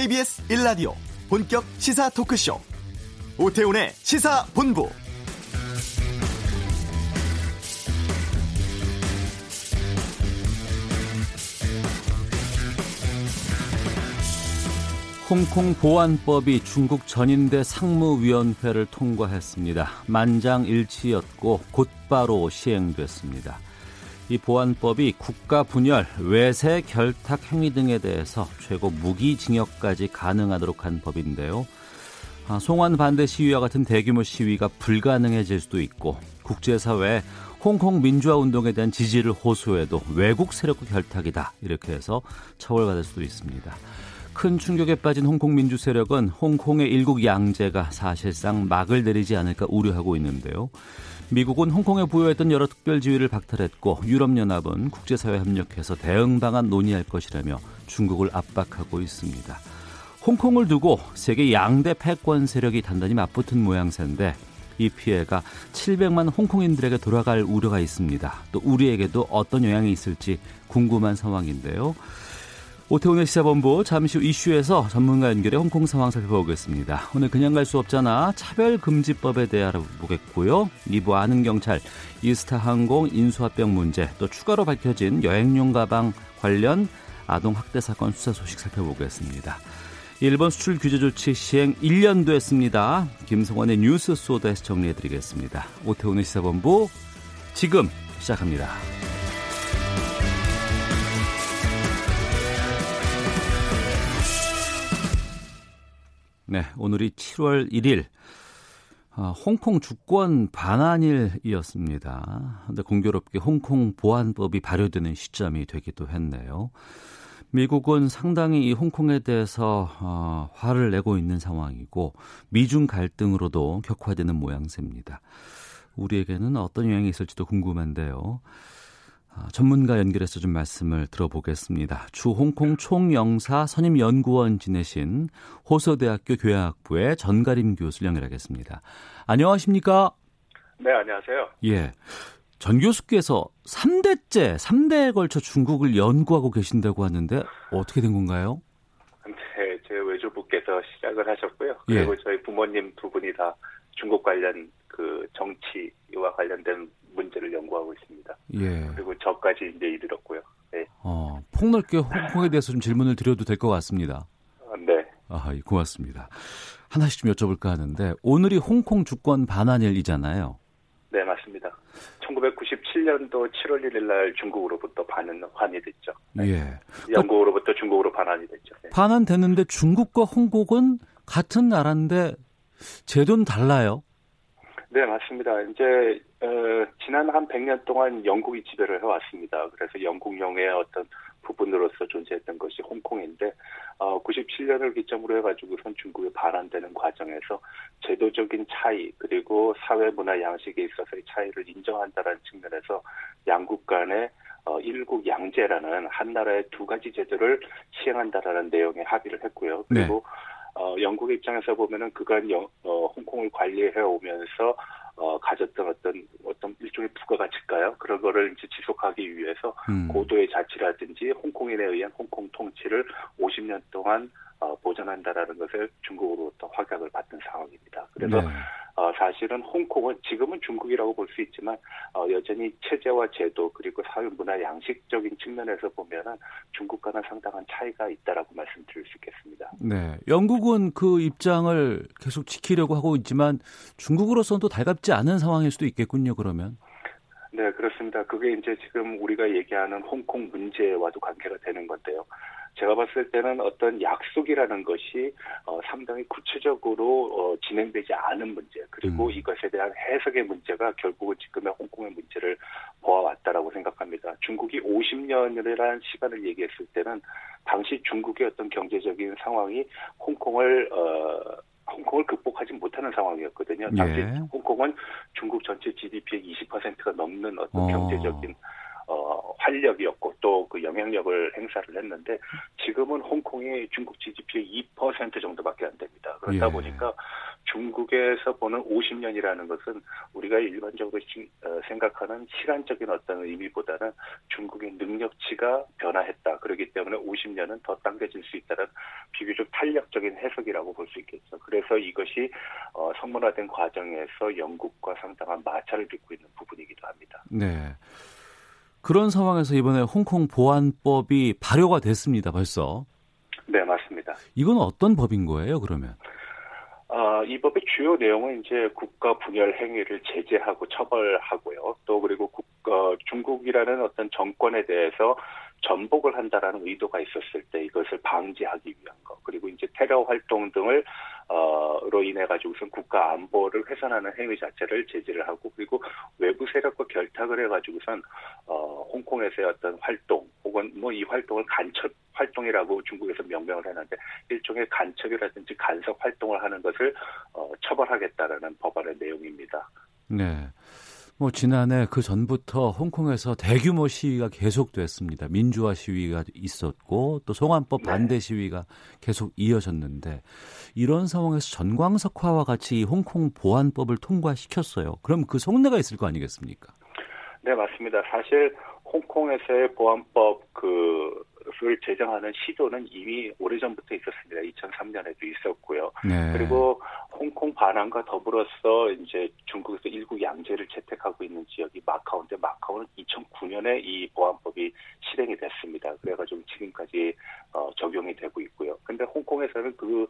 KBS 1라디오 본격 시사 토크쇼 오태훈의 시사본부 홍콩 보안법이 중국 전인대 상무위원회를 통과했습니다. 만장일치였고 곧바로 시행됐습니다. 이 보안법이 국가 분열, 외세 결탁 행위 등에 대해서 최고 무기징역까지 가능하도록 한 법인데요. 아, 송환 반대 시위와 같은 대규모 시위가 불가능해질 수도 있고 국제사회에 홍콩 민주화 운동에 대한 지지를 호소해도 외국 세력과 결탁이다 이렇게 해서 처벌받을 수도 있습니다. 큰 충격에 빠진 홍콩 민주 세력은 홍콩의 일국 양제가 사실상 막을 내리지 않을까 우려하고 있는데요. 미국은 홍콩에 부여했던 여러 특별 지위를 박탈했고 유럽연합은 국제사회 협력해서 대응 방안 논의할 것이라며 중국을 압박하고 있습니다. 홍콩을 두고 세계 양대 패권 세력이 단단히 맞붙은 모양새인데 이 피해가 700만 홍콩인들에게 돌아갈 우려가 있습니다. 또 우리에게도 어떤 영향이 있을지 궁금한 상황인데요. 오태훈의 시사본부 잠시 후 이슈에서 전문가 연결해 홍콩 상황 살펴보겠습니다. 오늘 그냥 갈 수 없잖아 차별금지법에 대해 알아보겠고요. 2부 아는 경찰 이스타 항공 인수합병 문제 또 추가로 밝혀진 여행용 가방 관련 아동 학대 사건 수사 소식 살펴보겠습니다. 일본 수출 규제 조치 시행 1년 됐습니다. 김성원의 뉴스 소다에서 정리해드리겠습니다. 오태훈의 시사본부 지금 시작합니다. 네, 오늘이 7월 1일 어, 홍콩 주권 반환일이었습니다. 근데 공교롭게 홍콩 보안법이 발효되는 시점이 되기도 했네요. 미국은 상당히 이 홍콩에 대해서 어, 화를 내고 있는 상황이고 미중 갈등으로도 격화되는 모양새입니다. 우리에게는 어떤 영향이 있을지도 궁금한데요. 아, 전문가 연결해서 좀 말씀을 들어보겠습니다. 주 홍콩 총영사 선임 연구원 지내신 호서대학교 교양학부의 전가림 교수를 연결하겠습니다. 안녕하십니까? 네, 안녕하세요. 예. 전 교수께서 3대째, 3대에 걸쳐 중국을 연구하고 계신다고 하는데 어떻게 된 건가요? 네, 제 외조부께서 시작을 하셨고요. 그리고 예. 저희 부모님 두 분이 다 중국 관련 그 정치와 관련된 문제를 연구하고 있습니다. 예. 그리고 저까지 이제 이르렀고요. 네. 어, 폭넓게 홍콩에 대해서 좀 질문을 드려도 될 것 같습니다. 아, 네. 아, 예, 고맙습니다. 하나씩 좀 여쭤볼까 하는데 오늘이 홍콩 주권 반환일이잖아요. 네, 맞습니다. 1997년도 7월 1일 날 중국으로부터 반환이 됐죠. 네. 예. 영국으로부터 중국으로 반환이 됐죠. 네. 반환됐는데 중국과 홍콩은 같은 나라인데 제도는 달라요. 네, 맞습니다. 이제 어, 지난 한 100년 동안 영국이 지배를 해왔습니다. 그래서 영국령의 어떤 부분으로서 존재했던 것이 홍콩인데 어, 97년을 기점으로 해가지고선 중국에 반환되는 과정에서 제도적인 차이 그리고 사회 문화 양식에 있어서의 차이를 인정한다는 측면에서 양국 간의 어, 일국 양제라는 한 나라의 두 가지 제도를 시행한다라는 내용의 합의를 했고요. 그리고 네. 어, 영국 입장에서 보면은 그간 영, 어, 홍콩을 관리해 오면서 어, 가졌던 어떤 어떤 일종의 부가가치가요. 그런 거를 이제 지속하기 위해서 음. 고도의 자치라든지 홍콩인에 의한 홍콩 통치를 50년 동안 어, 보전한다라는 것을 중국으로부터 확약을 받은 상황입니다. 그래서 네. 어, 사실은 홍콩은 지금은 중국이라고 볼 수 있지만 어, 여전히 체제와 제도 그리고 사회 문화 양식적인 측면에서 보면은 중국과는 상당한 차이가 있다라고 말씀드릴 수 있겠습니다. 네, 영국은 그 입장을 계속 지키려고 하고 있지만 중국으로서는 또 달갑지 않은 상황일 수도 있겠군요. 그러면. 네, 그렇습니다. 그게 이제 지금 우리가 얘기하는 홍콩 문제와도 관계가 되는 건데요. 제가 봤을 때는 어떤 약속이라는 것이 어, 상당히 구체적으로 어, 진행되지 않은 문제 그리고 음. 이것에 대한 해석의 문제가 결국은 지금의 홍콩의 문제를 보아왔다라고 생각합니다. 중국이 50년이라는 시간을 얘기했을 때는 당시 중국의 어떤 경제적인 상황이 홍콩을 어, 홍콩을 극복하지 못하는 상황이었거든요. 당시 예. 홍콩은 중국 전체 GDP의 20%가 넘는 어떤 어. 경제적인 어, 활력이었고 또 그 영향력을 행사를 했는데 지금은 홍콩이 중국 GDP의 2% 정도밖에 안 됩니다. 그러다 예. 보니까 중국에서 보는 50년이라는 것은 우리가 일반적으로 어, 생각하는 시간적인 어떤 의미보다는 중국의 능력치가 변화했다. 그렇기 때문에 50년은 더 당겨질 수 있다는 비교적 탄력적인 해석이라고 볼 수 있겠죠. 그래서 이것이 어, 성문화된 과정에서 영국과 상당한 마찰을 빚고 있는 부분이기도 합니다. 네. 그런 상황에서 이번에 홍콩 보안법이 발효가 됐습니다. 벌써. 네, 맞습니다. 이건 어떤 법인 거예요, 그러면? 어, 이 법의 주요 내용은 이제 국가 분열 행위를 제재하고 처벌하고요. 또 그리고 국, 어, 중국이라는 어떤 정권에 대해서 전복을 한다라는 의도가 있었을 때 이것을 방지하기 위한 것 그리고 이제 테러 활동 등을 어로 인해 가지고선 국가 안보를 훼손하는 행위 자체를 제재를 하고 그리고 외부 세력과 결탁을 해 가지고선 어 홍콩에서의 어떤 활동 혹은 뭐 이 활동을 간첩 활동이라고 중국에서 명명을 해놨는데 일종의 간첩이라든지 간섭 활동을 하는 것을 어 처벌하겠다라는 법안의 내용입니다. 네. 뭐 지난해 그 전부터 홍콩에서 대규모 시위가 계속됐습니다. 민주화 시위가 있었고 또 송환법 네. 반대 시위가 계속 이어졌는데 이런 상황에서 전광석화와 같이 홍콩 보안법을 통과시켰어요. 그럼 그 속내가 있을 거 아니겠습니까? 네 맞습니다. 사실 홍콩에서의 보안법 그 를 제정하는 시도는 이미 오래전부터 있었습니다. 2003년에도 있었고요. 네. 그리고 홍콩 반환과 더불어서 이제 중국에서 일국 양제를 채택하고 있는 지역이 마카오인데 마카오는 2009년에 이 보안법이 실행이 됐습니다. 그래가지고 지금까지 어, 적용이 되고 있고요. 근데 홍콩에서는 그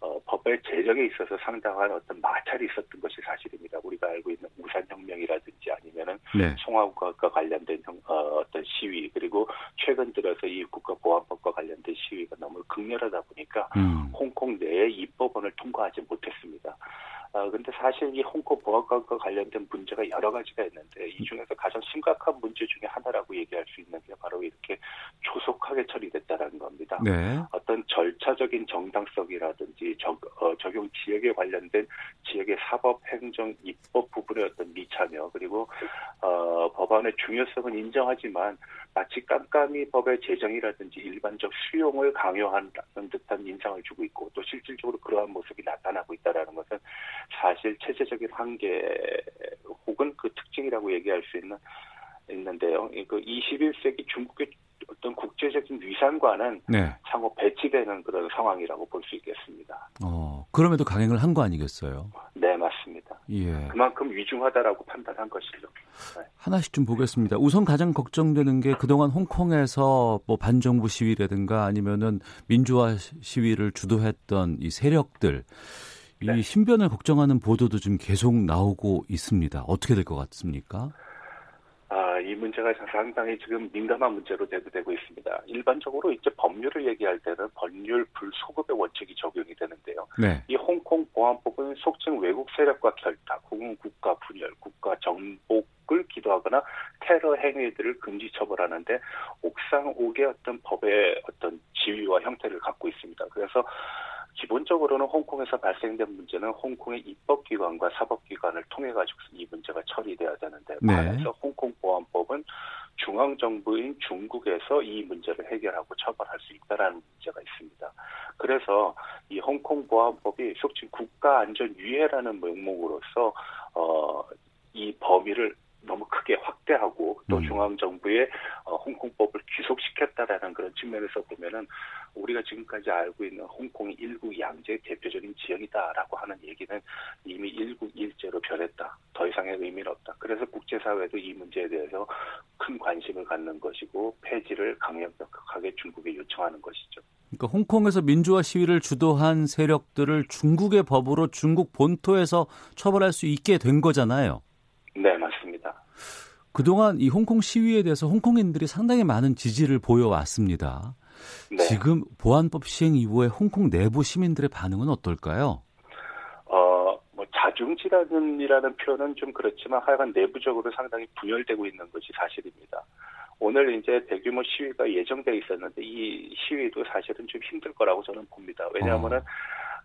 어, 법의 제정에 있어서 상당한 어떤 마찰이 있었던 것이 사실입니다. 우리가 알고 있는 우산혁명이라든지 아니면은 네. 송화국과 관련된 형, 어, 어떤 시위 그리고 최근 들어서 이 국가보안법과 관련된 시위가 너무 극렬하다 보니까 음. 홍콩 내에 입법원을 통과하지 못했습니다. 어, 근데 사실 이 홍콩 보안법과 관련된 문제가 여러 가지가 있는데 이 중에서 가장 심각한 문제 중에 하나라고 얘기할 수 있는 게 바로 이렇게 조속하게 처리됐다라는 겁니다. 네. 어떤 절차적인 정당성이라든지 적, 어, 적용 지역에 관련된 지역의 사법, 행정, 입법 부분의 어떤 미참여 그리고 어, 법안의 중요성은 인정하지만 마치 깜깜이 법의 제정이라든지 일반적 수용을 강요하는 듯한 인상을 주고 있고 또 실질적으로 그러한 모습이 나타나고 있다라는 것은 사실 체제적인 한계 혹은 그 특징이라고 얘기할 수 있는 있는데요. 그 21세기 중국의 어떤 국제적인 위상과는 네. 상호 배치되는 그런 상황이라고 볼 수 있겠습니다. 어, 그럼에도 강행을 한 거 아니겠어요? 네, 맞습니다. 예. 그만큼 위중하다라고 판단한 것이죠. 네. 하나씩 좀 보겠습니다. 우선 가장 걱정되는 게 그동안 홍콩에서 뭐 반정부 시위라든가 아니면은 민주화 시위를 주도했던 이 세력들 네. 이 신변을 걱정하는 보도도 좀 계속 나오고 있습니다. 어떻게 될 것 같습니까? 아, 이 문제가 상당히 지금 민감한 문제로 대두되고 있습니다. 일반적으로 이제 법률을 얘기할 때는 법률 불소급의 원칙이 적용이 되는데요. 네. 이 홍콩 보안법은 속칭 외국 세력과 결탁, 혹은 국가 분열, 국가 정복을 기도하거나 테러 행위들을 금지 처벌하는데 옥상 옥의 어떤 법의 어떤 지위와 형태를 갖고 있습니다. 그래서 기본적으로는 홍콩에서 발생된 문제는 홍콩의 입법기관과 사법기관을 통해 가지고 이 문제가 처리돼야 되는데 네. 반해서 홍콩 보안법은 중앙 정부인 중국에서 이 문제를 해결하고 처벌할 수 있다라는 문제가 있습니다. 그래서 이 홍콩 보안법이 속칭 국가 안전 위해라는 명목으로서 어 이 범위를 너무 크게 확대하고 또 음. 중앙 정부의 어, 홍콩법을 귀속시켰다라는 그런 측면에서 보면은 우리가 지금까지 알고 있는 홍콩이 일국 양제의 대표적인 지역이다라고 하는 얘기는 이미 일국 일제로 변했다. 더 이상의 의미는 없다. 그래서 국제사회도 이 문제에 대해서 큰 관심을 갖는 것이고 폐지를 강력하게 중국에 요청하는 것이죠. 그러니까 홍콩에서 민주화 시위를 주도한 세력들을 중국의 법으로 중국 본토에서 처벌할 수 있게 된 거잖아요. 네, 맞습니다. 그동안 이 홍콩 시위에 대해서 홍콩인들이 상당히 많은 지지를 보여왔습니다. 네. 지금 보안법 시행 이후에 홍콩 내부 시민들의 반응은 어떨까요? 어, 뭐 자중질환이라는 표현은 좀 그렇지만 하여간 내부적으로 상당히 분열되고 있는 것이 사실입니다. 오늘 이제 대규모 시위가 예정돼 있었는데 이 시위도 사실은 좀 힘들 거라고 저는 봅니다. 왜냐하면은 어.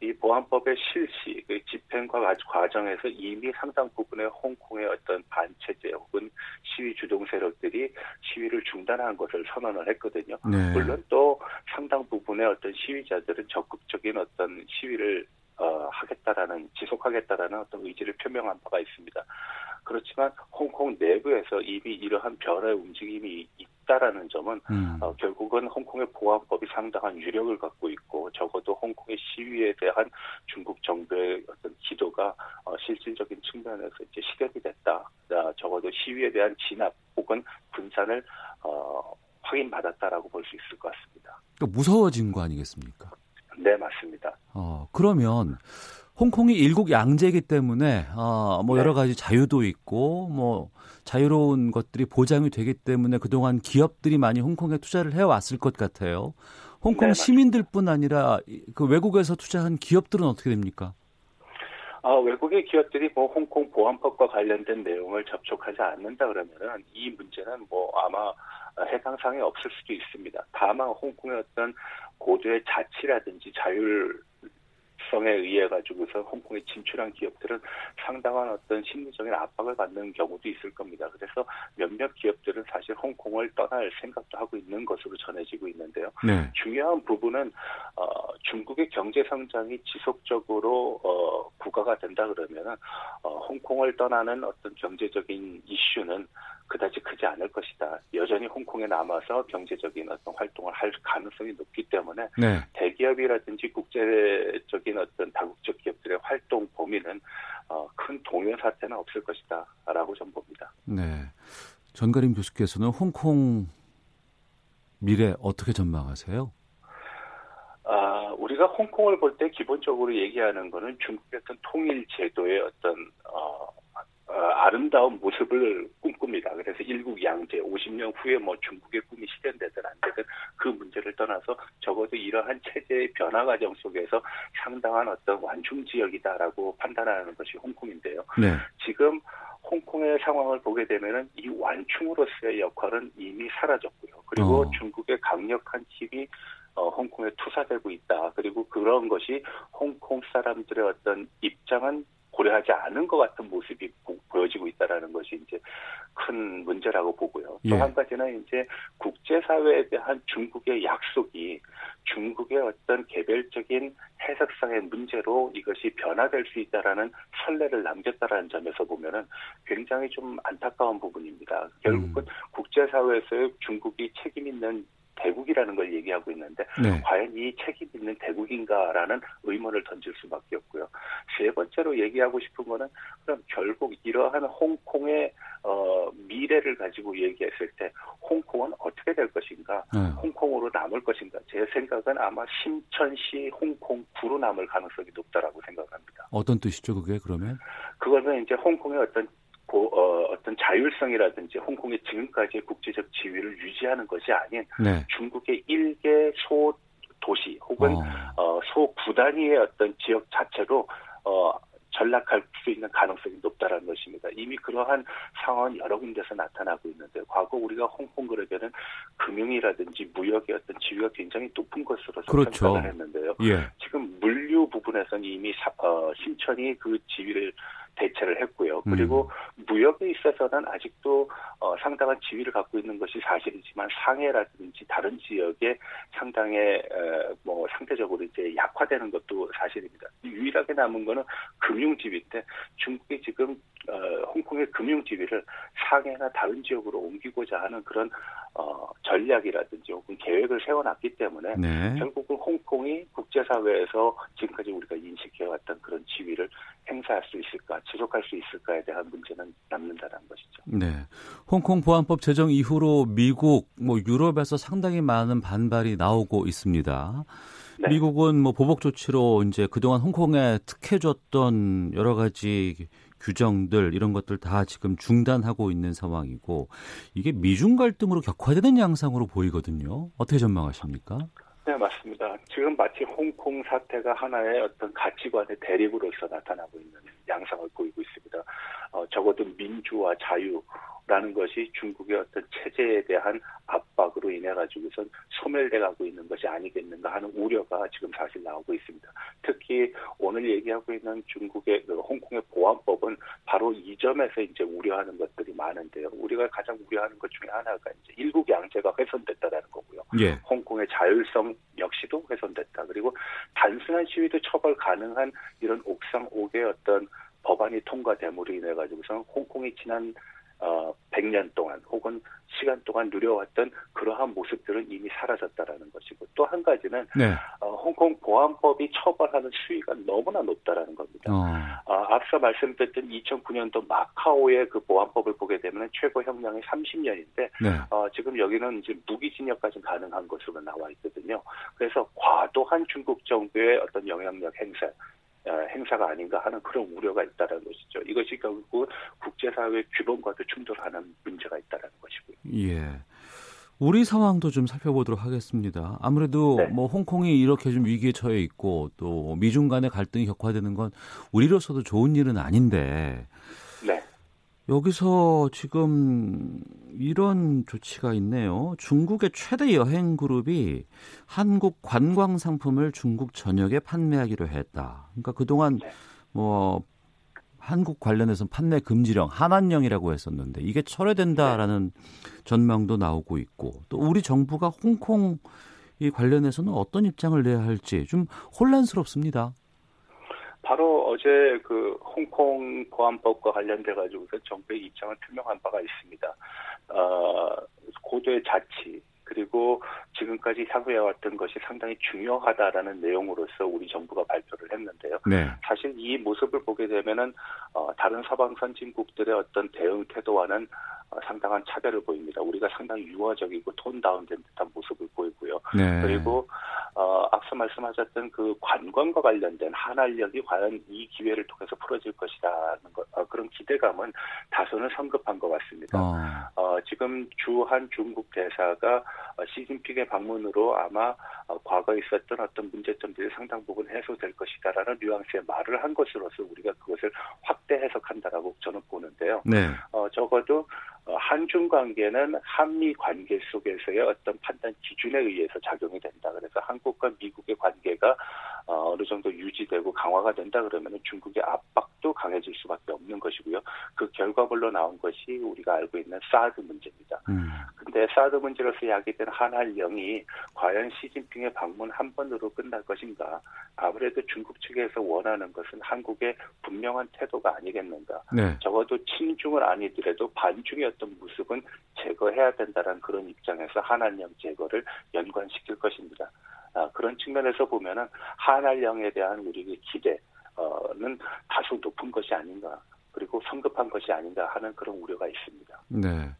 이 보안법의 실시, 그 집행과 과정에서 이미 상당 부분의 홍콩의 어떤 반체제 혹은 시위 주동 세력들이 시위를 중단한 것을 선언을 했거든요. 네. 물론 또 상당 부분의 어떤 시위자들은 적극적인 어떤 시위를 어, 하겠다라는 지속하겠다라는 어떤 의지를 표명한 바가 있습니다. 그렇지만 홍콩 내부에서 이미 이러한 변화의 움직임이 있 다라는 점은 음. 어, 결국은 홍콩의 보안법이 상당한 유력을 갖고 있고 적어도 홍콩의 시위에 대한 중국 정부의 어떤 기도가 어, 실질적인 측면에서 이제 실현이 됐다. 어, 적어도 시위에 대한 진압 혹은 분산을 어, 확인받았다라고 볼 수 있을 것 같습니다. 그러니까 무서워진 거 아니겠습니까? 네, 맞습니다. 어, 그러면 홍콩이 일국 양제이기 때문에 어, 뭐 네. 여러 가지 자유도 있고 뭐 자유로운 것들이 보장이 되기 때문에 그동안 기업들이 많이 홍콩에 투자를 해 왔을 것 같아요. 홍콩 네, 시민들뿐 아니라 그 외국에서 투자한 기업들은 어떻게 됩니까? 아, 외국의 기업들이 뭐 홍콩 보안법과 관련된 내용을 접촉하지 않는다 그러면은 이 문제는 뭐 아마 해당 사항이 없을 수도 있습니다. 다만 홍콩의 어떤 고도의 자치라든지 자율 성에 의해 가지고서 홍콩에 진출한 기업들은 상당한 어떤 심리적인 압박을 받는 경우도 있을 겁니다. 그래서 몇몇 기업들은 사실 홍콩을 떠날 생각도 하고 있는 것으로 전해지고 있는데요. 네. 중요한 부분은 어, 중국의 경제 성장이 지속적으로 어, 부과가 된다 그러면은 어, 홍콩을 떠나는 어떤 경제적인 이슈는 그다지 크지 않을 것이다. 여전히 홍콩에 남아서 경제적인 어떤 활동을 할 가능성이 높기 때문에 네. 대기업이라든지 국제적인 어떤 다국적 기업들의 활동 범위는 어, 큰 동요 사태는 없을 것이다라고 전 봅니다. 네. 전가림 교수께서는 홍콩 미래 어떻게 전망하세요? 아, 우리가 홍콩을 볼 때 기본적으로 얘기하는 거는 중국의 어떤 통일 제도의 어떤 어, 어, 아름다운 모습을 꿈꿉니다. 그래서 일국 양제 50년 후에 뭐 중국의 꿈이 실현되든 안 되든 그 문제를 떠나서 적어도 이러한 체제의 변화 과정 속에서 상당한 어떤 완충 지역이다라고 판단하는 것이 홍콩인데요. 네. 지금 홍콩의 상황을 보게 되면은 이 완충으로서의 역할은 이미 사라졌고요. 그리고 어. 중국의 강력한 힘이 어, 홍콩에 투사되고 있다. 그리고 그런 것이 홍콩 사람들의 어떤 입장은 고려하지 않은 것 같은 모습이 보여지고 있다라는 것이 이제 큰 문제라고 보고요. 예. 또한 가지는 이제 국제사회에 대한 중국의 약속이 중국의 어떤 개별적인 해석상의 문제로 이것이 변화될 수 있다라는 선례를 남겼다라는 점에서 보면은 굉장히 좀 안타까운 부분입니다. 결국은 음. 국제사회에서의 중국이 책임 있는 대국이라는 걸 얘기하고 있는데 네. 과연 이 책임 있는 대국인가라는 의문을 던질 수밖에 없고요. 세 번째로 얘기하고 싶은 거는 그럼 결국 이러한 홍콩의 어, 미래를 가지고 얘기했을 때 홍콩은 어떻게 될 것인가, 네. 홍콩으로 남을 것인가. 제 생각은 아마 심천시 홍콩 구로 남을 가능성이 높다라고 생각합니다. 어떤 뜻이죠, 그게 그러면? 그거는 이제 홍콩의 어떤 고, 어, 어떤 자율성이라든지 홍콩의 지금까지의 국제적 지위를 유지하는 것이 아닌 네. 중국의 일개 소 도시 혹은 어. 어, 소 구 단위의 어떤 지역 자체로 어, 전락할 수 있는 가능성이 높다라는 것입니다. 이미 그러한 상황은 여러 군데서 나타나고 있는데 과거 우리가 홍콩 그룹에는 금융이라든지 무역의 어떤 지위가 굉장히 높은 것으로 그렇죠. 평가를 했는데요. 예. 지금 물류 부분에서는 이미 사, 어, 신천이 그 지위를 대체를 했고요. 그리고 음. 무역에 있어서는 아직도 어, 상당한 지위를 갖고 있는 것이 사실이지만 상해라든지 다른 지역에 상당의 에, 뭐 상대적으로 이제 약화되는 것도 사실입니다. 유일하게 남은 거는 금융 지위인데 중국이 지금 어, 홍콩의 금융 지위를 상해나 다른 지역으로 옮기고자 하는 그런 어, 전략이라든지 혹은 계획을 세워놨기 때문에 네. 결국은 홍콩이 국제사회에서 지금까지 우리가 인식해왔던 그런 지위를 행사할 수 있을까, 지속할 수 있을까에 대한 문제는 남는다는 것이죠. 네. 홍콩 보안법 제정 이후로 미국, 뭐 유럽에서 상당히 많은 반발이 나오고 있습니다. 네. 미국은 뭐 보복 조치로 이제 그동안 홍콩에 특혜 줬던 여러 가지 규정들 이런 것들 다 지금 중단하고 있는 상황이고 이게 미중 갈등으로 격화되는 양상으로 보이거든요. 어떻게 전망하십니까? 네, 맞습니다. 지금 마치 홍콩 사태가 하나의 어떤 가치관의 대립으로서 나타나고 있는 양상을 보이고 있습니다. 어, 적어도 민주와 자유 라는 것이 중국의 어떤 체제에 대한 압박으로 인해 가지고선 소멸돼 가고 있는 것이 아니겠는가 하는 우려가 지금 사실 나오고 있습니다. 특히 오늘 얘기하고 있는 중국의 그 홍콩의 보안법은 바로 이 점에서 이제 우려하는 것들이 많은데요. 우리가 가장 우려하는 것 중에 하나가 이제 일국 양제가 훼손됐다라는 거고요. 예. 홍콩의 자율성 역시도 훼손됐다. 그리고 단순한 시위도 처벌 가능한 이런 옥상 옥의 어떤 법안이 통과됨으로 인해 가지고서 홍콩이 지난 어, 100년 동안 혹은 시간 동안 누려왔던 그러한 모습들은 이미 사라졌다라는 것이고 또 한 가지는 네. 어, 홍콩 보안법이 처벌하는 수위가 너무나 높다라는 겁니다. 어. 어, 앞서 말씀드렸던 2009년도 마카오의 그 보안법을 보게 되면 최고 형량이 30년인데 네. 어, 지금 여기는 이제 무기징역까지 가능한 것으로 나와 있거든요. 그래서 과도한 중국 정부의 어떤 영향력 행사 어, 행사가 아닌가 하는 그런 우려가 있다는 것이죠. 이것이 결국 국제사회 규범과도 충돌하는 문제가 있다는 것이고요. 예. 우리 상황도 좀 살펴보도록 하겠습니다. 아무래도 네. 뭐 홍콩이 이렇게 좀 위기에 처해 있고 또 미중 간의 갈등이 격화되는 건 우리로서도 좋은 일은 아닌데 네. 여기서 지금 이런 조치가 있네요. 중국의 최대 여행 그룹이 한국 관광 상품을 중국 전역에 판매하기로 했다. 그러니까 그동안 네. 뭐 한국 관련해서 판매 금지령, 한한령이라고 했었는데 이게 철회된다라는 전망도 나오고 있고 또 우리 정부가 홍콩 이 관련해서는 어떤 입장을 내야 할지 좀 혼란스럽습니다. 바로 어제 그 홍콩 보안법과 관련돼 가지고서 정부의 입장을 표명한 바가 있습니다. 어, 고도의 자치 그리고 지금까지 향후해 왔던 것이 상당히 중요하다라는 내용으로서 우리 정부가 발표를 했는데요. 네. 사실 이 모습을 보게 되면은 어, 다른 서방 선진국들의 어떤 대응 태도와는 어, 상당한 차별을 보입니다. 우리가 상당히 유화적이고 톤 다운된 듯한 모습을 보이고요. 네. 그리고 어, 앞서 말씀하셨던 그 관광과 관련된 한알력이 과연 이 기회를 통해서 풀어질 것이라는 것, 어, 그런 기대감은 다소는 성급한 것 같습니다. 어. 어 지금 주한 중국 대사가 어, 시진핑의 방문으로 아마 어, 과거에 있었던 어떤 문제점들이 상당 부분 해소될 것이다라는 뉘앙스의 말을 한 것으로서 우리가 그것을 확대 해석한다라고 저는 보는데요. 네. 어, 적어도 어, 한중 관계는 한미 관계 속에서의 어떤 판단 기준에 의해서 작용이 된다. 그래서 한국과 미국의 관계가 어, 어느 정도 유지되고 강화가 된다 그러면 중국의 압박도 강해질 수밖에 없는 것이고요. 그 결과물로 나온 것이 우리가 알고 있는 사드 문제입니다. 음. 근데 사드 문제로서 야기된 한할령이 과연 시진핑의 방문 한 번으로 끝날 것인가? 아무래도 중국 측에서 원하는 것은 한국의 분명한 태도가 아니겠는가? 네. 적어도 친중은 아니더라도 반중의 어떤 모습은 제거해야 된다는 그런 입장에서 한한령 제거를 연관시킬 것입니다. 아, 그런 측면에서 보면은 한한령에 대한 우리의 기대는 다소 높은 것이 아닌가 그리고 성급한 것이 아닌가 하는 그런 우려가 있습니다. 네.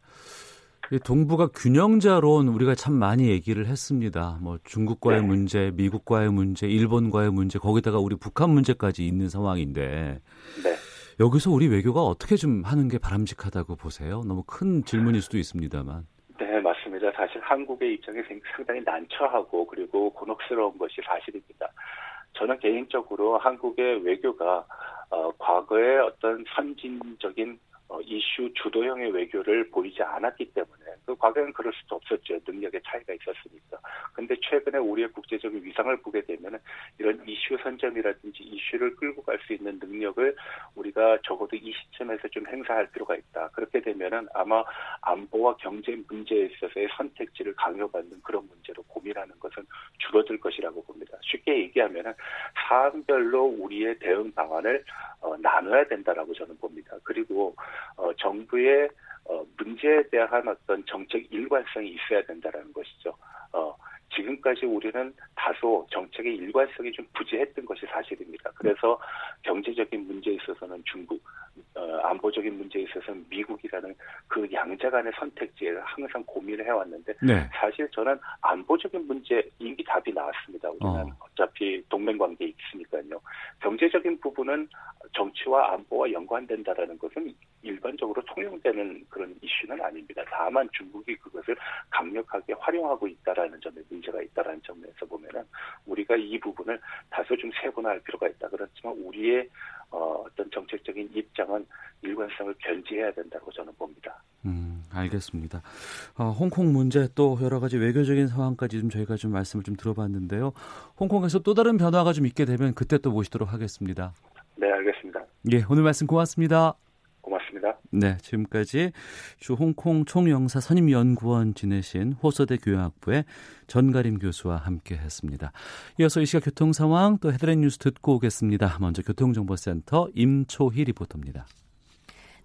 동북아 균형자론 우리가 참 많이 얘기를 했습니다. 뭐 중국과의 네. 문제, 미국과의 문제, 일본과의 문제, 거기다가 우리 북한 문제까지 있는 상황인데 네. 여기서 우리 외교가 어떻게 좀 하는 게 바람직하다고 보세요? 너무 큰 질문일 수도 있습니다만. 네, 맞습니다. 사실 한국의 입장이 상당히 난처하고 그리고 곤혹스러운 것이 사실입니다. 저는 개인적으로 한국의 외교가 어, 과거의 어떤 선진적인 어, 이슈 주도형의 외교를 보이지 않았기 때문에 그 과거에는 그럴 수도 없었죠. 능력의 차이가 있었으니까. 근데 최근에 우리의 국제적인 위상을 보게 되면 이런 이슈 선점이라든지 이슈를 끌고 갈 수 있는 능력을 우리가 적어도 이 시점에서 좀 행사할 필요가 있다. 그렇게 되면은 아마 안보와 경제 문제에 있어서의 선택지를 강요받는 그런 문제로 고민하는 것은 줄어들 것이라고 봅니다. 쉽게 얘기하면은 사안별로 우리의 대응 방안을 어, 나눠야 된다라고 저는 봅니다. 그리고 어, 정부의 어, 문제에 대한 어떤 정책 일관성이 있어야 된다라는 것이죠. 어, 지금까지 우리는 다소 정책의 일관성이 좀 부재했던 것이 사실입니다. 그래서 경제적인 문제에 있어서는 중국, 어, 안보적인 문제에 있어서는 미국이라는 그 양자 간의 선택지를 항상 고민을 해왔는데 네. 사실 저는 안보적인 문제 이미 답이 나왔습니다. 우리는 어. 차피 동맹 관계에 있으니까요. 경제적인 부분은 정치와 안보와 연관된다라는 것은 일반적으로 통용되는 그런 이슈는 아닙니다. 다만 중국이 그것을 강력하게 활용하고 있다라는 점에 문제가 있다라는 점에서 보면은 우리가 이 부분을 다소 좀 세분화할 필요가 있다. 그렇지만 우리의 어, 어떤 정책적인 입장은 일관성을 견지해야 된다고 저는 봅니다. 음. 알겠습니다. 어, 홍콩 문제 또 여러 가지 외교적인 상황까지 좀 저희가 좀 말씀을 좀 들어봤는데요. 홍콩에서 또 다른 변화가 좀 있게 되면 그때 또 모시도록 하겠습니다. 네, 알겠습니다. 예, 오늘 말씀 고맙습니다. 고맙습니다. 네, 지금까지 주 홍콩 총영사 선임연구원 지내신 호서대 교양학부의 전가림 교수와 함께했습니다. 이어서 이 시각 교통 상황 또 헤드라인 뉴스 듣고 오겠습니다. 먼저 교통정보센터 임초희 리포터입니다.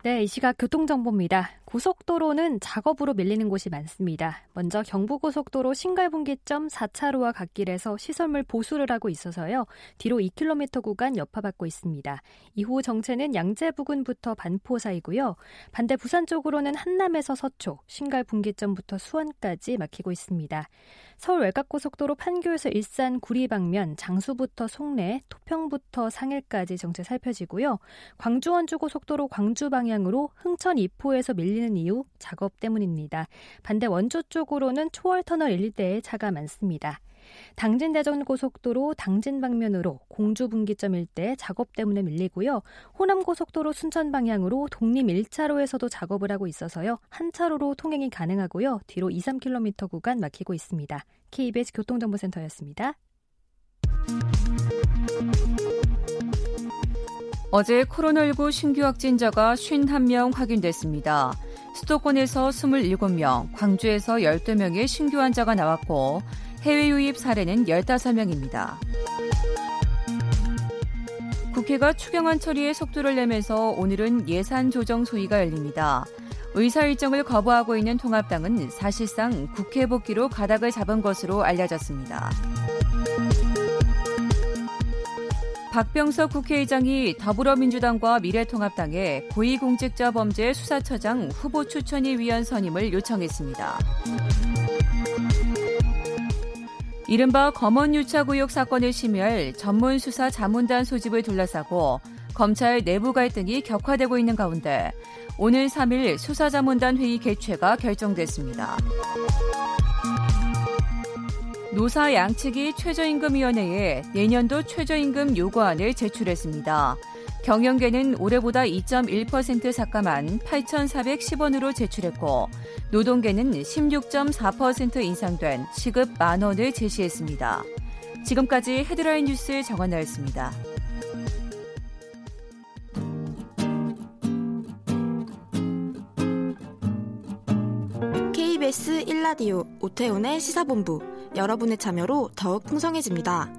네, 이 시각 교통정보입니다. 고속도로는 작업으로 밀리는 곳이 많습니다. 먼저 경부고속도로 신갈분기점 4차로와 갓길에서 시설물 보수를 하고 있어서요. 뒤로 2km 구간 여파받고 있습니다. 이후 정체는 양재 부근부터 반포 사이고요. 반대 부산 쪽으로는 한남에서 서초, 신갈분기점부터 수원까지 막히고 있습니다. 서울 외곽고속도로 판교에서 일산 구리 방면 장수부터 송내, 토평부터 상일까지 정체 살펴지고요. 광주 원주고속도로 광주 방향으로 흥천 이포에서 밀리는 이유 작업 때문입니다. 반대 원주 쪽으로는 초월터널 일대에 차가 많습니다. 당진 대전 고속도로 당진 방면으로 공주 분기점 일대 작업 때문에 밀리고요. 호남 고속도로 순천 방향으로 독림 1차로에서도 작업을 하고 있어서요. 한 차로로 통행이 가능하고요. 뒤로 2, 3km 구간 막히고 있습니다. KBS 교통정보센터였습니다. 어제 코로나19 신규 확진자가 51명 확인됐습니다. 수도권에서 27명, 광주에서 12명의 신규 환자가 나왔고 해외 유입 사례는 15명입니다. 국회가 추경안 처리에 속도를 내면서 오늘은 예산 조정 소위가 열립니다. 의사 일정을 거부하고 있는 통합당은 사실상 국회 복귀로 가닥을 잡은 것으로 알려졌습니다. 박병석 국회의장이 더불어민주당과 미래통합당에 고위공직자 범죄 수사처장 후보 추천위 위원 선임을 요청했습니다. 이른바 검언유착 의혹 사건을 심의할 전문 수사 자문단 소집을 둘러싸고 검찰 내부 갈등이 격화되고 있는 가운데 오늘 3일 수사자문단 회의 개최가 결정됐습니다. 노사 양측이 최저임금위원회에 내년도 최저임금 요구안을 제출했습니다. 경영계는 올해보다 2.1% 삭감한 8,410원으로 제출했고 노동계는 16.4% 인상된 시급 만 원을 제시했습니다. 지금까지 헤드라인 뉴스 정원나였습니다. KBS 1라디오 오태훈의 시사본부 여러분의 참여로 더욱 풍성해집니다.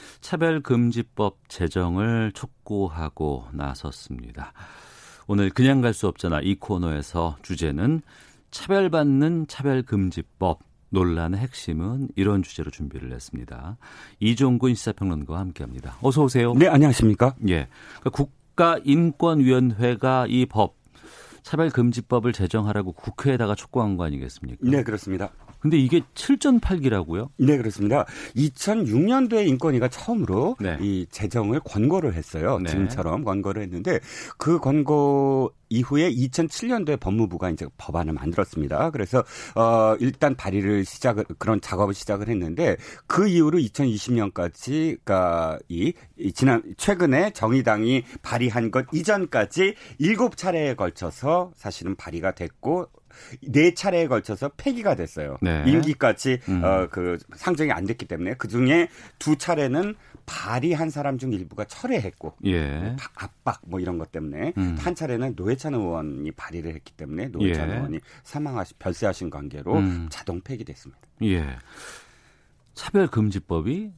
차별금지법 제정을 촉구하고 나섰습니다. 오늘 그냥 갈 수 없잖아 이 코너에서 주제는 차별받는 차별금지법 논란의 핵심은 이런 주제로 준비를 했습니다. 이종근 시사평론가와 함께합니다. 어서 오세요. 네, 안녕하십니까? 예, 그러니까 국가인권위원회가 이 법 차별금지법을 제정하라고 국회에다가 촉구한 거 아니겠습니까? 네, 그렇습니다. 근데 이게 7.8기라고요? 네, 그렇습니다. 2006년도에 인권위가 처음으로 네. 이 제정을 권고를 했어요. 네. 지금처럼 권고를 했는데 그 권고 이후에 2007년도에 법무부가 이제 법안을 만들었습니다. 그래서 어 일단 발의를 시작을 그런 작업을 시작을 했는데 그 이후로 2020년까지 그러니까 이, 이 지난 최근에 정의당이 발의한 것 이전까지 일곱 차례에 걸쳐서 사실은 발의가 됐고 네 차례에 걸쳐서 폐기가 됐어요. 네. 임기까지 음. 어 그 상정이 안 됐기 때문에 그 중에 두 차례는 발의한 사람 중 일부가 철회했고 예. 바- 압박 뭐 이런 것 때문에 음. 한 차례는 노회찬 의원이 발의를 했기 때문에 노회찬 예. 의원이 사망하시 별세하신 관계로 음. 자동 폐기됐습니다. 예. 차별금지법이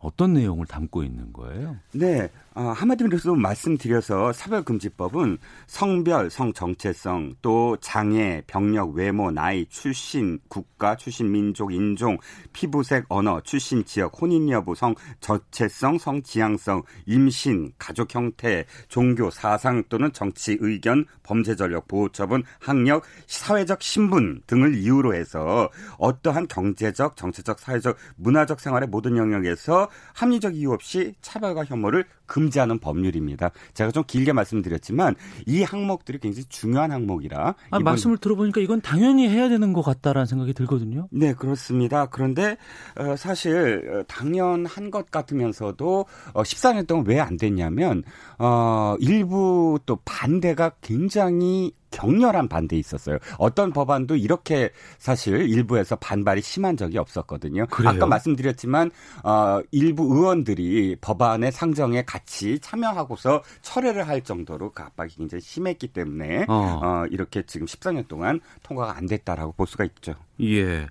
어떤 내용을 담고 있는 거예요? 네. 어, 한마디로 말씀드려서 사별금지법은 성별, 성정체성, 또 장애, 병력, 외모, 나이, 출신, 국가, 출신, 민족, 인종, 피부색, 언어, 출신 지역, 혼인 여부, 성 정체성, 성 지향성, 임신, 가족 형태, 종교, 사상 또는 정치 의견, 범죄 전력, 보호 처분, 학력, 사회적 신분 등을 이유로 해서 어떠한 경제적, 정치적, 사회적, 문화적 생활의 모든 영역에서 합리적 이유 없이 차별과 혐오를 금지하는 법률입니다. 제가 좀 길게 말씀드렸지만 이 항목들이 굉장히 중요한 항목이라 아, 말씀을 들어보니까 이건 당연히 해야 되는 것 같다라는 생각이 들거든요. 네, 그렇습니다. 그런데 어, 사실 어, 당연한 것 같으면서도 14년 어, 동안 왜 안 됐냐면 일부 또 반대가 굉장히 격렬한 반대 있었어요. 어떤 법안도 이렇게 사실 일부에서 반발이 심한 적이 없었거든요. 그래요? 아까 말씀드렸지만 어, 일부 의원들이 법안의 상정에 같이 참여하고서 철회를 할 정도로 그 압박이 굉장히 심했기 때문에 어. 어 이렇게 지금 14년 동안 통과가 안 됐다라고 볼 수가 있죠. 예.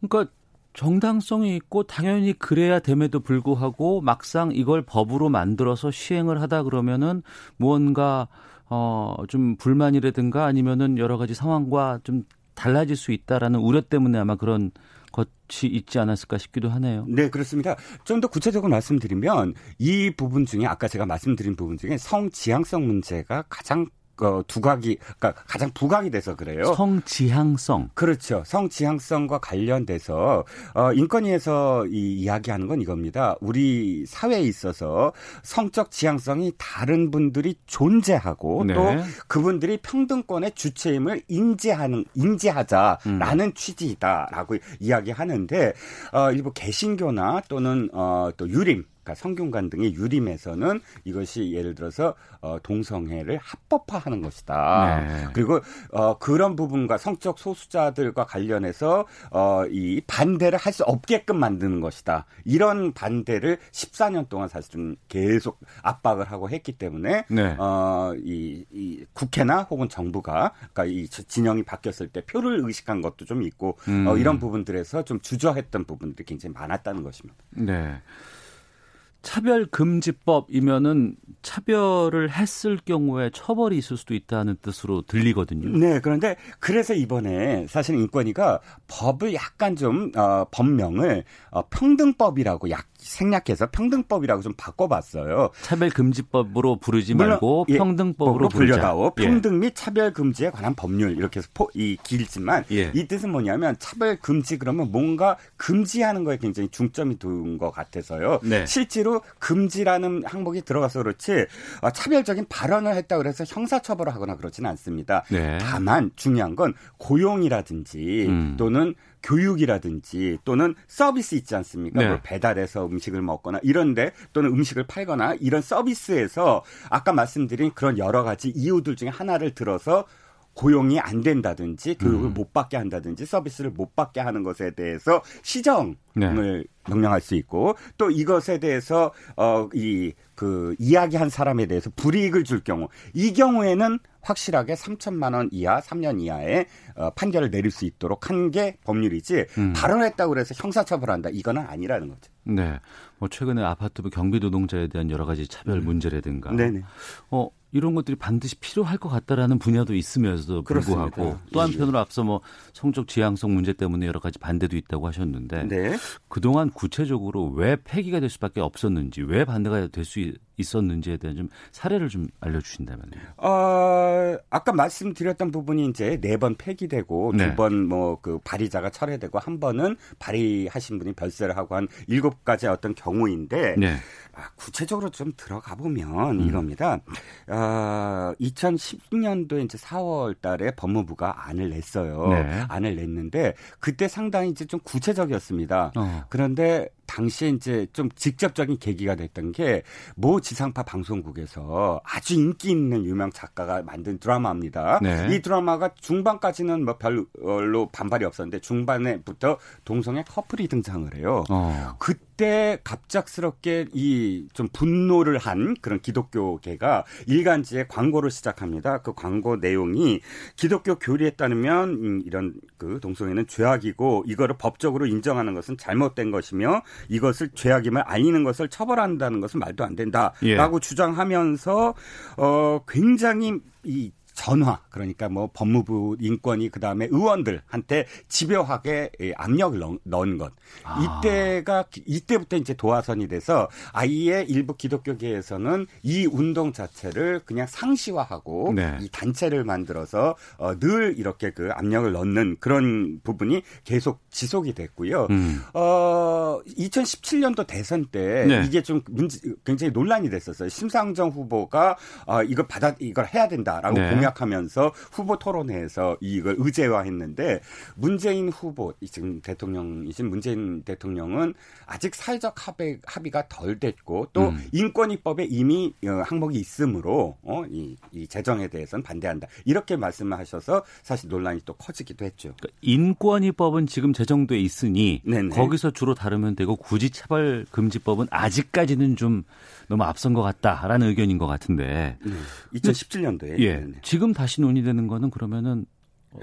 그러니까 정당성이 있고 당연히 그래야 됨에도 불구하고 막상 이걸 법으로 만들어서 시행을 하다 그러면은 무언가 어, 좀 불만이라든가 아니면은 여러 가지 상황과 좀 달라질 수 있다라는 우려 때문에 아마 그런 것이 있지 않았을까 싶기도 하네요. 네, 그렇습니다. 좀 더 구체적으로 말씀드리면 이 부분 중에 아까 제가 말씀드린 부분 중에 성지향성 문제가 가장 어, 두각이 그러니까 가장 부각이 돼서 그래요. 성지향성. 그렇죠. 성지향성과 관련돼서 어, 인권위에서 이 이야기하는 건 이겁니다. 우리 사회에 있어서 성적 지향성이 다른 분들이 존재하고 네. 또 그분들이 평등권의 주체임을 인지하는 인지하자라는 음. 취지이다라고 이야기하는데 어, 일부 개신교나 또는 어, 또 유림 그러니까 성균관 등의 유림에서는 이것이 예를 들어서 어, 동성애를 합법화하는 것이다. 네. 그리고 어, 그런 부분과 성적 소수자들과 관련해서 어, 이 반대를 할 수 없게끔 만드는 것이다. 이런 반대를 14년 동안 사실은 계속 압박을 하고 했기 때문에 네. 어, 이, 이 국회나 혹은 정부가 그러니까 이 진영이 바뀌었을 때 표를 의식한 것도 좀 있고 어, 음. 어, 이런 부분들에서 좀 주저했던 부분들이 굉장히 많았다는 것입니다. 네. 차별금지법이면은 차별을 했을 경우에 처벌이 있을 수도 있다는 뜻으로 들리거든요. 네, 그런데 그래서 이번에 사실 인권위가 법을 약간 좀 어, 법명을 어, 평등법이라고 약 생략해서 평등법이라고 좀 바꿔봤어요. 차별금지법으로 부르지 말고 예, 평등법으로 불려다오. 예. 평등 및 차별금지에 관한 법률 이렇게 해서 포, 이 길지만 예. 이 뜻은 뭐냐면 차별금지 그러면 뭔가 금지하는 거에 굉장히 중점이 둔 것 같아서요. 네. 실제로 금지라는 항목이 들어가서 그렇지 어, 차별적인 발언을 했다 그래서 형사처벌을 하거나 그러지는 않습니다. 네. 다만 중요한 건 고용이라든지 음. 또는 교육이라든지 또는 서비스 있지 않습니까? 네. 뭐 배달해서 음식을 먹거나 이런데 또는 음식을 팔거나 이런 서비스에서 아까 말씀드린 그런 여러 가지 이유들 중에 하나를 들어서 고용이 안 된다든지 교육을 음. 못 받게 한다든지 서비스를 못 받게 하는 것에 대해서 시정을 네. 명령할 수 있고 또 이것에 대해서 어이 그 이야기한 사람에 대해서 불이익을 줄 경우 이 경우에는 확실하게 3천만 원 이하 3년 이하의 어, 판결을 내릴 수 있도록 한 게 법률이지 음. 발언했다고 그래서 형사처벌한다 이거는 아니라는 거죠. 네. 뭐 최근에 아파트부 경비 노동자에 대한 여러 가지 차별 음. 문제라든가 네네. 어 이런 것들이 반드시 필요할 것 같다라는 분야도 있으면서도 불구하고 그렇습니다. 또 한편으로 앞서 뭐 성적 지향성 문제 때문에 여러 가지 반대도 있다고 하셨는데 네. 그동안 구체적으로 왜 폐기가 될 수밖에 없었는지 왜 반대가 될 수 있었는지에 대한 좀 사례를 좀 알려주신다면요. 어, 아까 말씀드렸던 부분이 이제 네 번 폐기되고 네. 두번 뭐 그 발의자가 철회되고 한 번은 발의하신 분이 별세를 하고 한 일곱 가지 어떤 경우인데 네. 아, 구체적으로 좀 들어가 보면 음. 이겁니다. 아, 2010년도에 이제 4월 달에 법무부가 안을 냈어요. 네. 안을 냈는데 그때 상당히 이제 좀 구체적이었습니다. 어. 그런데 당시에 이제 좀 직접적인 계기가 됐던 게 모 지상파 방송국에서 아주 인기 있는 유명 작가가 만든 드라마입니다. 네. 이 드라마가 중반까지는 뭐 별로 반발이 없었는데 중반에부터 동성애 커플이 등장을 해요. 어. 그때 갑작스럽게 이 좀 분노를 한 그런 기독교계가 일간지에 광고를 시작합니다. 그 광고 내용이 기독교 교리에 따르면 음, 이런 그 동성애는 죄악이고 이거를 법적으로 인정하는 것은 잘못된 것이며 이것을 죄악임을 알리는 것을 처벌한다는 것은 말도 안 된다라고 예. 주장하면서 어 굉장히 이 전화 그러니까 뭐 법무부 인권이 그다음에 의원들한테 집요하게 압력을 넣은 것 아. 이때가 이때부터 이제 도화선이 돼서 아예 일부 기독교계에서는 이 운동 자체를 그냥 상시화하고 네. 이 단체를 만들어서 어, 늘 이렇게 그 압력을 넣는 그런 부분이 계속 지속이 됐고요. 음. 어 2017년도 대선 때 네. 이게 좀 문제, 굉장히 논란이 됐었어요. 심상정 후보가 어, 이걸 받아 이걸 해야 된다라고 네. 공약하면서 후보 토론회에서 이걸 의제화했는데 문재인 후보 지금 대통령이신 문재인 대통령은 아직 사회적 합의, 합의가 덜 됐고 또 음. 인권위법에 이미 어, 항목이 있으므로 어, 이, 이 재정에 대해서는 반대한다 이렇게 말씀을 하셔서 사실 논란이 또 커지기도 했죠. 그러니까 인권위법은 지금 제정돼 있으니 네네. 거기서 주로 다루면 되고 굳이 차별금지법은 아직까지는 좀 너무 앞선 것 같다라는 의견인 것 같은데. 네. 2017년도에. 예. 네. 지금 다시 논의되는 거는 그러면은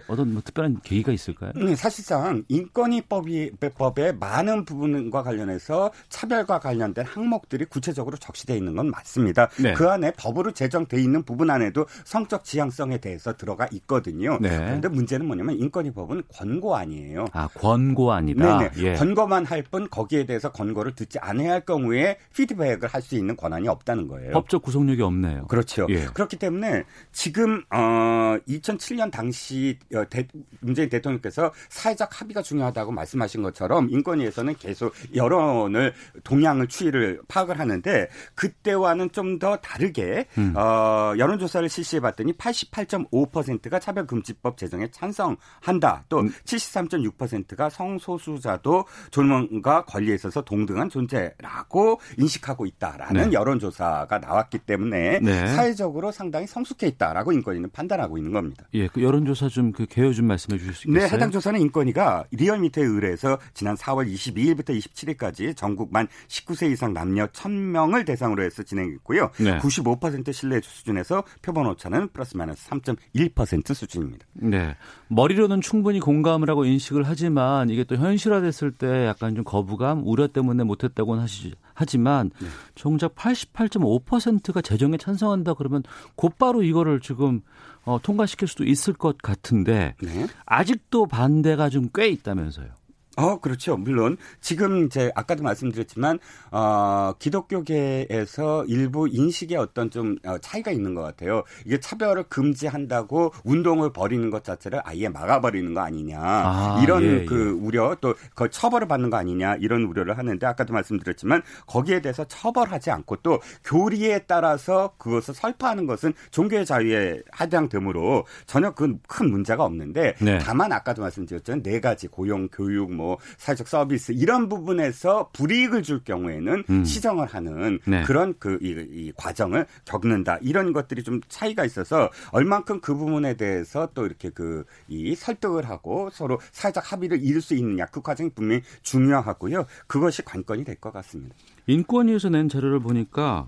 어떤 뭐 특별한 계기가 있을까요? 네, 사실상 인권위법이 법의 많은 부분과 관련해서 차별과 관련된 항목들이 구체적으로 적시되어 있는 건 맞습니다. 네. 그 안에 법으로 제정돼 있는 부분 안에도 성적 지향성에 대해서 들어가 있거든요. 네. 그런데 문제는 뭐냐면 인권위법은 권고안이에요. 아, 권고안이다. 네네. 예. 권고만 할 뿐 거기에 대해서 권고를 듣지 않아야 할 경우에 피드백을 할 수 있는 권한이 없다는 거예요. 법적 구속력이 없네요. 그렇죠. 예. 그렇기 때문에 지금 어 2007년 당시 어, 대, 문재인 대통령께서 사회적 합의가 중요하다고 말씀하신 것처럼 인권위에서는 계속 여론을 동향을 추이를 파악을 하는데 그때와는 좀 더 다르게 음. 어, 여론조사를 실시해봤더니 88.5%가 차별금지법 제정에 찬성한다. 또 음. 73.6%가 성소수자도 존엄과 권리에 있어서 동등한 존재라고 인식하고 있다라는 네. 여론조사가 나왔기 때문에 네. 사회적으로 상당히 성숙해 있다라고 인권위는 판단하고 있는 겁니다. 예, 그 여론조사 좀그 개요 좀 말씀해 주실 수 있겠어요? 네, 해당 조사는 인권위가 리얼미터에 의뢰해서 지난 4월 22일부터 27일까지 전국 만 19세 이상 남녀 1000명을 대상으로 해서 진행했고요. 네. 95% 신뢰 수준에서 표본 오차는 플러스 마이너스 3.1% 수준입니다. 네. 머리로는 충분히 공감을 하고 인식을 하지만 이게 또 현실화됐을 때 약간 좀 거부감, 우려 때문에 못했다고는 하시, 하지만 네. 정작 88.5%가 재정에 찬성한다 그러면 곧바로 이거를 지금 어, 통과시킬 수도 있을 것 같은데 네. 아직도 반대가 좀 꽤 있다면서요. 어, 그렇죠. 물론 지금 이제 아까도 말씀드렸지만 어, 기독교계에서 일부 인식에 어떤 좀 어, 차이가 있는 것 같아요. 이게 차별을 금지한다고 운동을 벌이는 것 자체를 아예 막아버리는 거 아니냐 아, 이런 예, 그 예. 우려 또 그 처벌을 받는 거 아니냐 이런 우려를 하는데 아까도 말씀드렸지만 거기에 대해서 처벌하지 않고 또 교리에 따라서 그것을 설파하는 것은 종교의 자유에 해당되므로 전혀 그 큰 문제가 없는데 네. 다만 아까도 말씀드렸지만 네 가지 고용, 교육, 뭐 사회적 서비스 이런 부분에서 불이익을 줄 경우에는 음. 시정을 하는 네. 그런 그 이, 이 과정을 겪는다 이런 것들이 좀 차이가 있어서 얼만큼 그 부분에 대해서 또 이렇게 그 이 설득을 하고 서로 사회적 합의를 이룰 수 있느냐 그 과정이 분명히 중요하고요 그것이 관건이 될 것 같습니다. 인권위에서 낸 자료를 보니까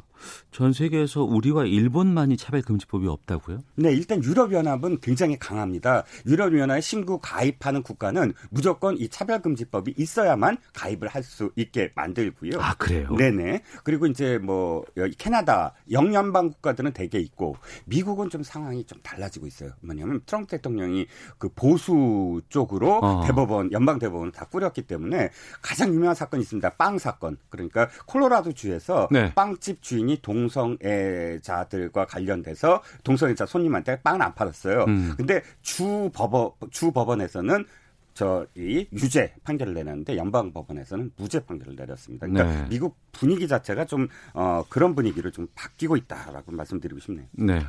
전 세계에서 우리와 일본만이 차별금지법이 없다고요? 네, 일단 유럽연합은 굉장히 강합니다. 유럽연합에 신규 가입하는 국가는 무조건 이 차별금지법이 있어야만 가입을 할 수 있게 만들고요. 아, 그래요? 네네. 그리고 이제 뭐 캐나다, 영연방 국가들은 대개 있고 미국은 좀 상황이 좀 달라지고 있어요. 뭐냐면 트럼프 대통령이 그 보수 쪽으로 어. 대법원, 연방 대법원을 다 꾸렸기 때문에 가장 유명한 사건이 있습니다. 빵 사건. 그러니까 콜로라도 주에서 네. 빵집 주인이 사건이 동성애자들과 관련돼서 동성애자 손님한테 빵을 안 팔았어요. 음. 근데 주 법원 주 법원에서는 저이 유죄 판결을 내렸는데 연방 법원에서는 무죄 판결을 내렸습니다. 그러니까 네. 미국 분위기 자체가 좀 어, 그런 분위기를 좀 바뀌고 있다라고 말씀드리고 싶네요. 네.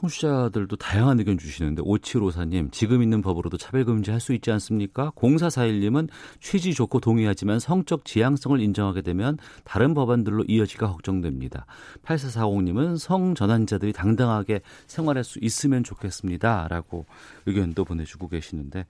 청취자들도 다양한 의견 주시는데 5754님 지금 있는 법으로도 차별금지 할 수 있지 않습니까? 0441님은 취지 좋고 동의하지만 성적 지향성을 인정하게 되면 다른 법안들로 이어지가 걱정됩니다. 8440님은 성전환자들이 당당하게 생활할 수 있으면 좋겠습니다. 라고 의견도 보내주고 계시는데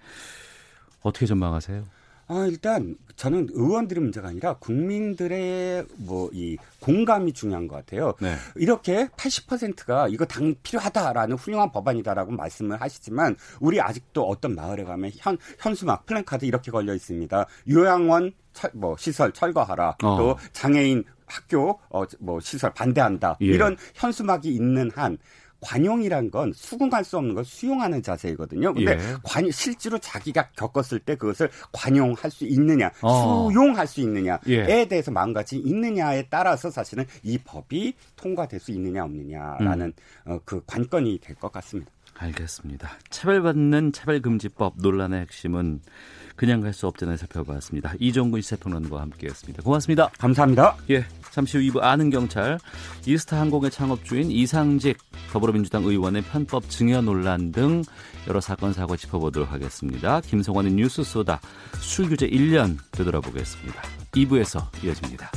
어떻게 전망하세요? 아, 일단 저는 의원들의 문제가 아니라 국민들의 뭐 이 공감이 중요한 것 같아요. 네. 이렇게 80%가 이거 당 필요하다라는 훌륭한 법안이다라고 말씀을 하시지만 우리 아직도 어떤 마을에 가면 현 현수막 플랜카드 이렇게 걸려 있습니다. 요양원 철, 뭐 시설 철거하라. 어. 또 장애인 학교 어, 뭐 시설 반대한다. 예. 이런 현수막이 있는 한 관용이란 건 수긍할 수 없는 걸 수용하는 자세이거든요. 근데 예. 관 실제로 자기가 겪었을 때 그것을 관용할 수 있느냐, 어. 수용할 수 있느냐에 예. 대해서 마음가짐이 있느냐에 따라서 사실은 이 법이 통과될 수 있느냐 없느냐라는 음. 어, 그 관건이 될 것 같습니다. 알겠습니다. 차별받는 차별금지법 논란의 핵심은 그냥 갈 수 없잖아요 살펴봤습니다. 이종근 시사평론가와 함께했습니다. 고맙습니다. 감사합니다. 예, 잠시 후 2부 아는 경찰 이스타 항공의 창업주인 이상직 더불어민주당 의원의 편법 증여 논란 등 여러 사건 사고 짚어보도록 하겠습니다. 김성환의 뉴스 쏘다 술 규제 1년 되돌아보겠습니다. 2부에서 이어집니다.